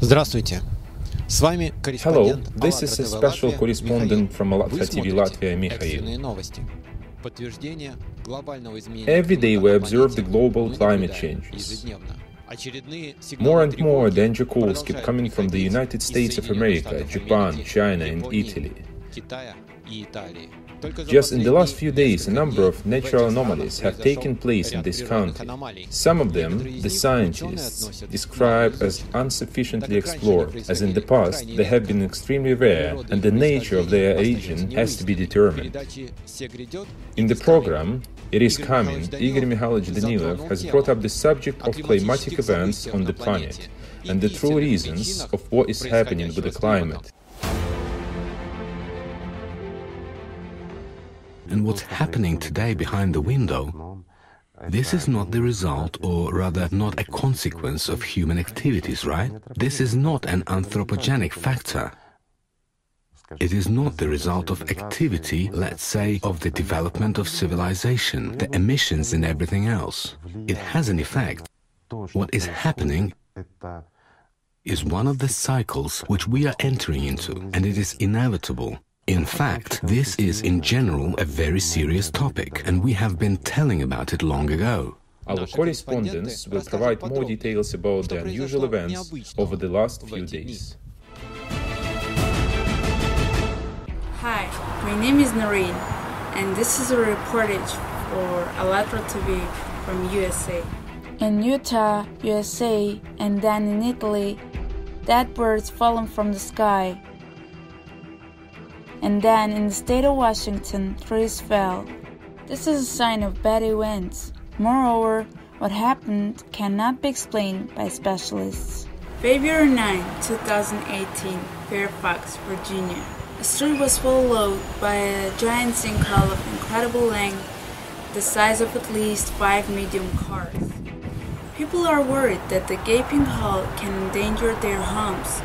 Здравствуйте. С вами Hello, корреспондент this is a АЛЛАТРА special ТВ correspondent from Вы Alatra TV смотрите Latvia, Mikhail. экстренные новости. Подтверждение глобального изменения Every day we климата на observe the планете global мы climate наблюдаем changes. ежедневно. Очередные More сигналы and more тревоги danger calls keep продолжают coming from the приходить United из States of Соединенных America, Штатов Japan, Америки, China, and Японии, Italy. Just in the last few days, a number of natural anomalies have taken place in this country. Some of them the scientists describe as insufficiently explored, as in the past they have been extremely rare and the nature of their origin has to be determined. In the program, it is coming, Igor Mikhailovich Danilov has brought up the subject of climatic events on the planet and the true reasons of what is happening with the climate. And what's happening today behind the window, this is not the result, or rather not a consequence of human activities, right? This is not an anthropogenic factor. It is not the result of activity, let's say, of the development of civilization, the emissions and everything else. It has an effect. What is happening is one of the cycles which we are entering into, and it is inevitable. In fact, this is in general a very serious topic, and we have been telling about it long ago. Our correspondents will provide more details about the unusual events over the last few days. Hi, my name is Noreen, and this is a reportage for ALLATRA TV from USA. In Utah, USA, and then in Italy, dead birds fallen from the sky. And then in the state of Washington, trees fell. This is a sign of bad events. Moreover, what happened cannot be explained by specialists. February 9, 2018, Fairfax, Virginia. A street was swallowed by a giant sinkhole of incredible length, the size of at least five medium cars. People are worried that the gaping hole can endanger their homes.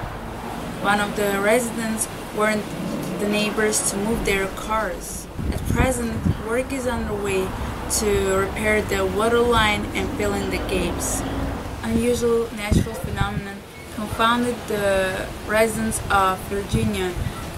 One of the residents warned the neighbors to move their cars. At present, work is underway to repair the water line and fill in the gaps. Unusual natural phenomenon confounded the residents of Virginia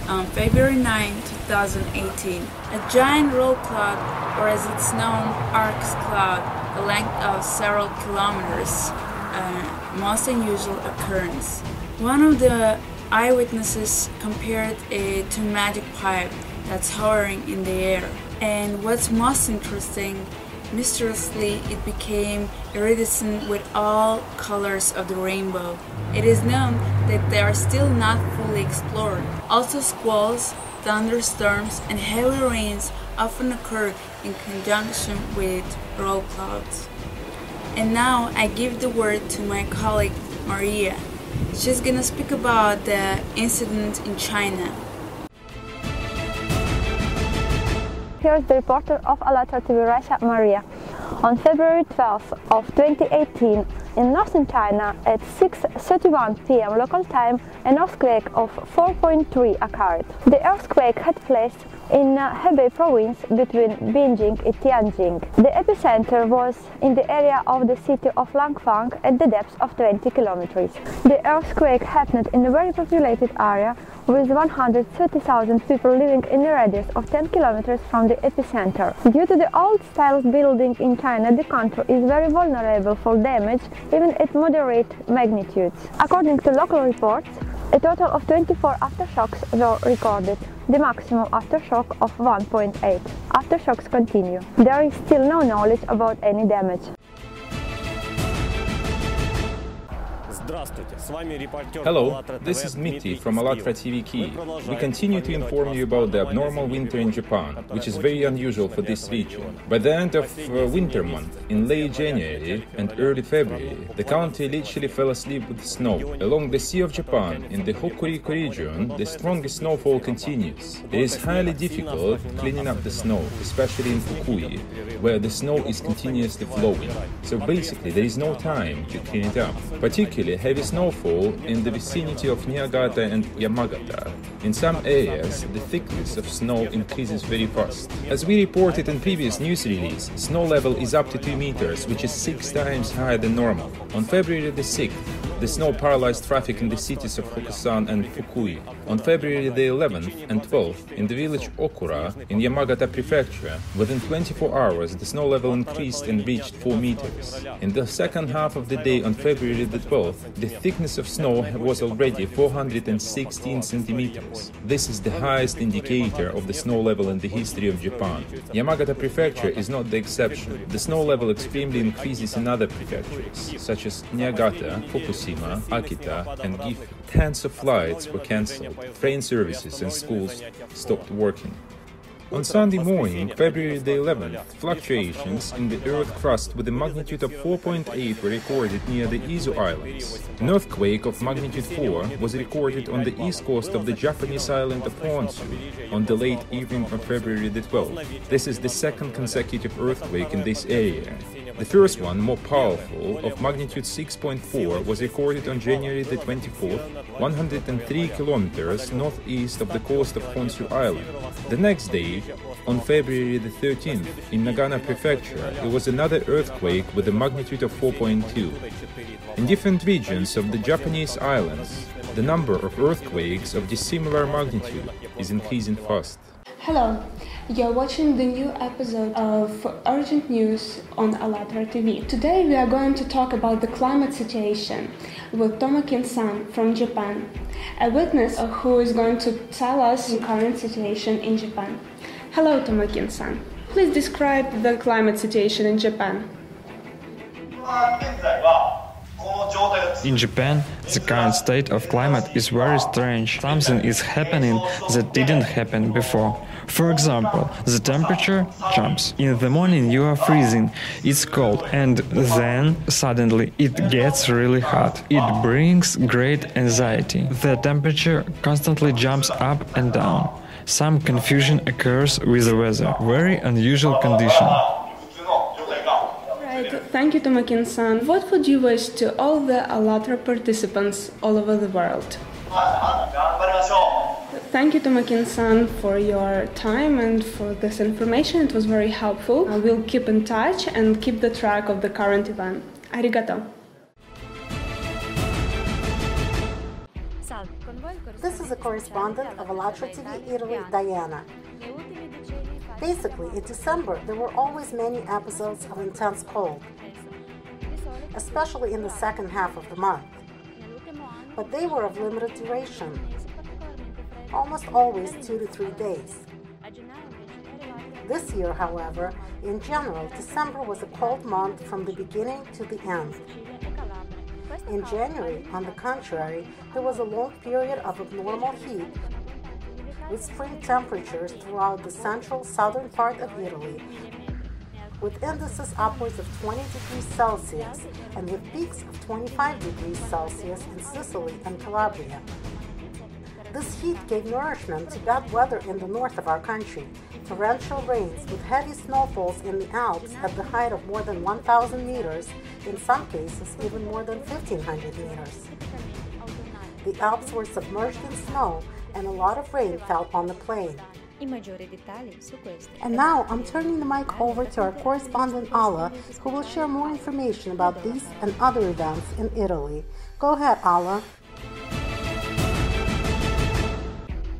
on February 9, 2018. A giant roll cloud, or as it's known, Arcus Cloud, a length of several kilometers, a most unusual occurrence. One of the eyewitnesses compared it to a magic pipe that's hovering in the air. And what's most interesting, mysteriously it became iridescent with all colors of the rainbow. It is known that they are still not fully explored. Also, squalls, thunderstorms, and heavy rains often occur in conjunction with roll clouds. And now I give the word to my colleague Maria. She's gonna speak about the incident in China. Here's the reporter of ALLATRA TV Russia, Maria. On February 12th of 2018, in northern China at 6.31 pm local time, an earthquake of 4.3 occurred. The earthquake had place in uh, Hebei province between Beijing and Tianjin. The epicenter was in the area of the city of Langfang at the depth of 20 kilometers. The earthquake happened in a very populated area with 130,000 people living in a radius of 10 kilometers from the epicenter. Due to the old style of building in China, the country is very vulnerable for damage even at moderate magnitudes. According to local reports, a total of 24 aftershocks were recorded, the maximum aftershock of 1.8. Aftershocks continue. There is still no knowledge about any damage. Hello, this is Mitty from ALLATRA TV Kyiv. We continue to inform you about the abnormal winter in Japan, which is very unusual for this region. By the end of uh, winter month, in late January and early February, the country literally fell asleep with snow. Along the Sea of Japan, in the Hokuriku region, the strongest snowfall continues. It is highly difficult cleaning up the snow, especially in Fukui, where the snow is continuously flowing. So basically, there is no time to clean it up. Particularly heavy snowfall in the vicinity of Niigata and Yamagata. In some areas, the thickness of snow increases very fast. As we reported in previous news release, snow level is up to 2 meters, which is 6 times higher than normal. On February the 6th, The snow paralyzed traffic in the cities of Hokusan and Fukui. On February the 11th and 12th, in the village Okura in Yamagata Prefecture, within 24 hours the snow level increased and reached 4 meters. In the second half of the day on February the 12th, the thickness of snow was already 416 centimeters. This is the highest indicator of the snow level in the history of Japan. Yamagata Prefecture is not the exception. The snow level extremely increases in other prefectures, such as Niigata, Fukushima, Akita, and Gifu. Tens of flights were cancelled, train services and schools stopped working. On Sunday morning, February the 11th, fluctuations in the Earth crust with a magnitude of 4.8 were recorded near the Izu Islands. An earthquake of magnitude 4 was recorded on the east coast of the Japanese island of Honshu on the late evening of February the 12th. This is the second consecutive earthquake in this area. The first one, more powerful, of magnitude 6.4, was recorded on January the 24th, 103 kilometers northeast of the coast of Honshu Island. The next day, on February the 13th, in Nagano Prefecture, there was another earthquake with a magnitude of 4.2. In different regions of the Japanese islands, the number of earthquakes of dissimilar magnitude is increasing fast. Hello, you're watching the new episode of Urgent News on ALLATRA TV. Today we are going to talk about the climate situation with Tomakin-san from Japan, a witness who is going to tell us the current situation in Japan. Hello, Tomakin-san. Please describe the climate situation in Japan. Uh, In Japan, the current state of climate is very strange. Something is happening that didn't happen before. For example, the temperature jumps. In the morning you are freezing, it's cold, and then suddenly it gets really hot. It brings great anxiety. The temperature constantly jumps up and down. Some confusion occurs with the weather. Very unusual condition. Thank you, Tomakin-san. What would you wish to all the ALLATRA participants all over the world? Thank you, Tomakin-san, for your time and for this information. It was very helpful. Uh, I will keep in touch and keep the track of the current event. Arigato. This is a correspondent of ALLATRA TV Italy, Diana. Basically, in December, there were always many episodes of intense cold, especially in the second half of the month. But they were of limited duration, almost always two to three days. This year, however, in general, December was a cold month from the beginning to the end. In January, on the contrary, there was a long period of abnormal heat with spring temperatures throughout the central southern part of Italy, with indices upwards of 20 degrees Celsius and with peaks of 25 degrees Celsius in Sicily and Calabria. This heat gave nourishment to bad weather in the north of our country, torrential rains with heavy snowfalls in the Alps at the height of more than 1,000 meters, in some cases even more than 1,500 meters. The Alps were submerged in snow and a lot of rain fell on the plain. And now I'm turning the mic over to our correspondent Alla, who will share more information about these and other events in Italy. Go ahead, Alla.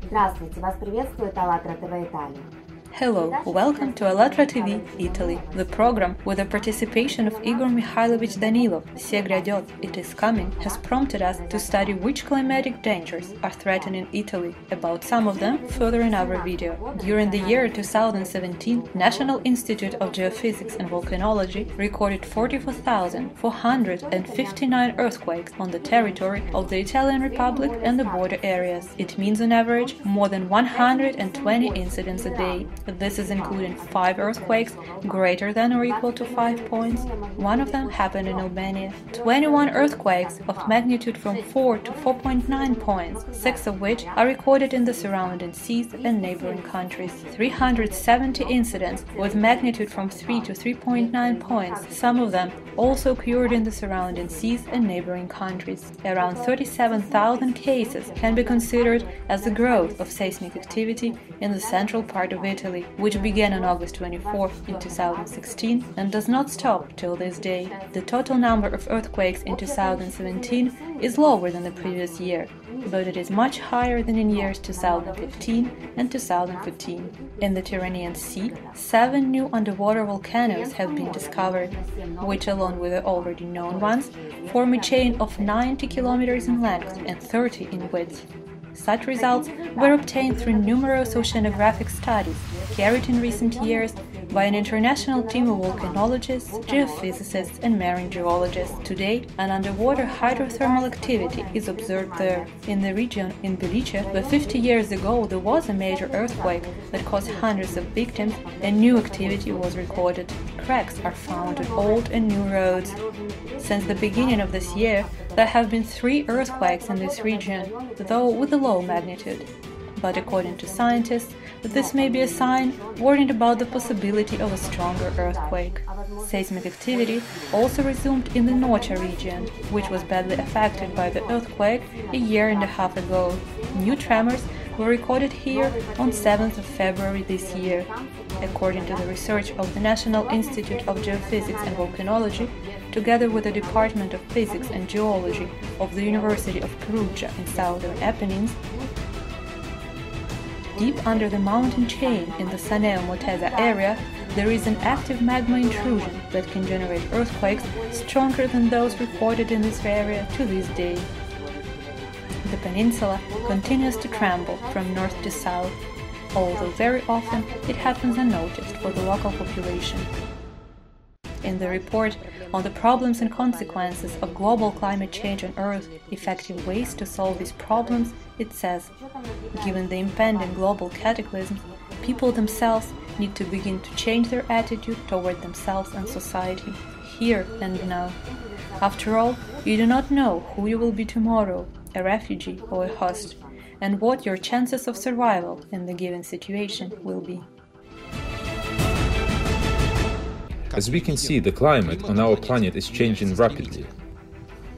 Здравствуйте, вас приветствует АЛЛАТРА ТВ Италия. Hello, welcome to ALLATRA TV, Italy, the program with the participation of Igor Mikhailovich Danilov, Segriadiot, It Is Coming, has prompted us to study which climatic dangers are threatening Italy, about some of them further in our video. During the year 2017, National Institute of Geophysics and Volcanology recorded 44,459 earthquakes on the territory of the Italian Republic and the border areas. It means on average more than 120 incidents a day. This is including five earthquakes greater than or equal to 5 points. One of them happened in Albania. 21 earthquakes of magnitude from 4 to 4.9 points, six of which are recorded in the surrounding seas and neighboring countries. 370 incidents with magnitude from 3 to 3.9 points, some of them also occurred in the surrounding seas and neighboring countries. Around 37,000 cases can be considered as the growth of seismic activity in the central part of Italy Italy, which began on August 24 in 2016 and does not stop till this day. The total number of earthquakes in 2017 is lower than the previous year, but it is much higher than in years 2015 and 2015. In the Tyrrhenian Sea, seven new underwater volcanoes have been discovered, which, along with the already known ones, form a chain of 90 kilometers in length and 30 in width. Such results were obtained through numerous oceanographic studies carried in recent years by an international team of volcanologists, geophysicists, and marine geologists. Today, an underwater hydrothermal activity is observed there. In the region in Belice, where 50 years ago there was a major earthquake that caused hundreds of victims, a new activity was recorded. Cracks are found on old and new roads. Since the beginning of this year, there have been three earthquakes in this region, though with a low magnitude. But according to scientists, this may be a sign warning about the possibility of a stronger earthquake. Seismic activity also resumed in the Norcia region, which was badly affected by the earthquake a year and a half ago. New tremors were recorded here on 7th of February this year. According to the research of the National Institute of Geophysics and Volcanology, together with the Department of Physics and Geology of the University of Perugia in southern Apennines, deep under the mountain chain in the Sannio Matese area, there is an active magma intrusion that can generate earthquakes stronger than those recorded in this area to this day. The peninsula continues to tremble from north to south, although very often it happens unnoticed for the local population. In the report on the problems and consequences of global climate change on Earth, effective ways to solve these problems, it says, given the impending global cataclysm, people themselves need to begin to change their attitude toward themselves and society, here and now. After all, you do not know who you will be tomorrow, a refugee or a host, and what your chances of survival in the given situation will be. As we can see, the climate on our planet is changing rapidly.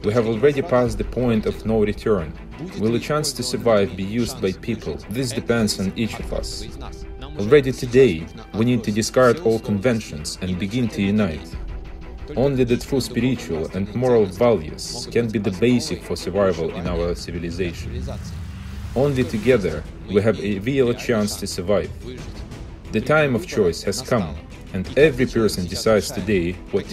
We have already passed the point of no return. Will a chance to survive be used by people? This depends on each of us. Already today, we need to discard all conventions and begin to unite. Only the true spiritual and moral values can be the basic for survival in our civilization. Only together we have a real chance to survive. The time of choice has come, and every person decides today what.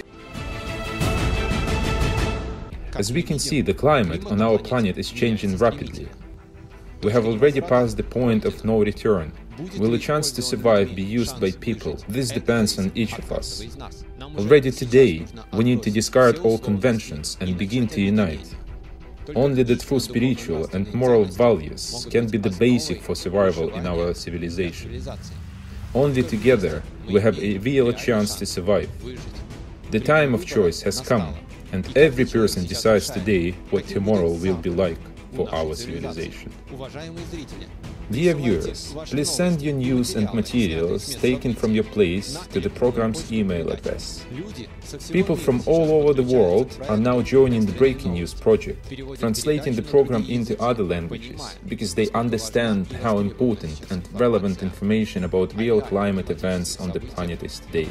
As we can see, the climate on our planet is changing rapidly. We have already passed the point of no return. Will a chance to survive be used by people? This depends on each of us. Already today, we need to discard all conventions and begin to unite. Only the true spiritual and moral values can be the basic for survival in our civilization. Only together we have a real chance to survive. The time of choice has come, and every person decides today what tomorrow will be like for our civilization. Dear viewers, please send your news and materials taken from your place to the program's email address. People from all over the world are now joining the Breaking News project, translating the program into other languages, because they understand how important and relevant information about real climate events on the planet is today.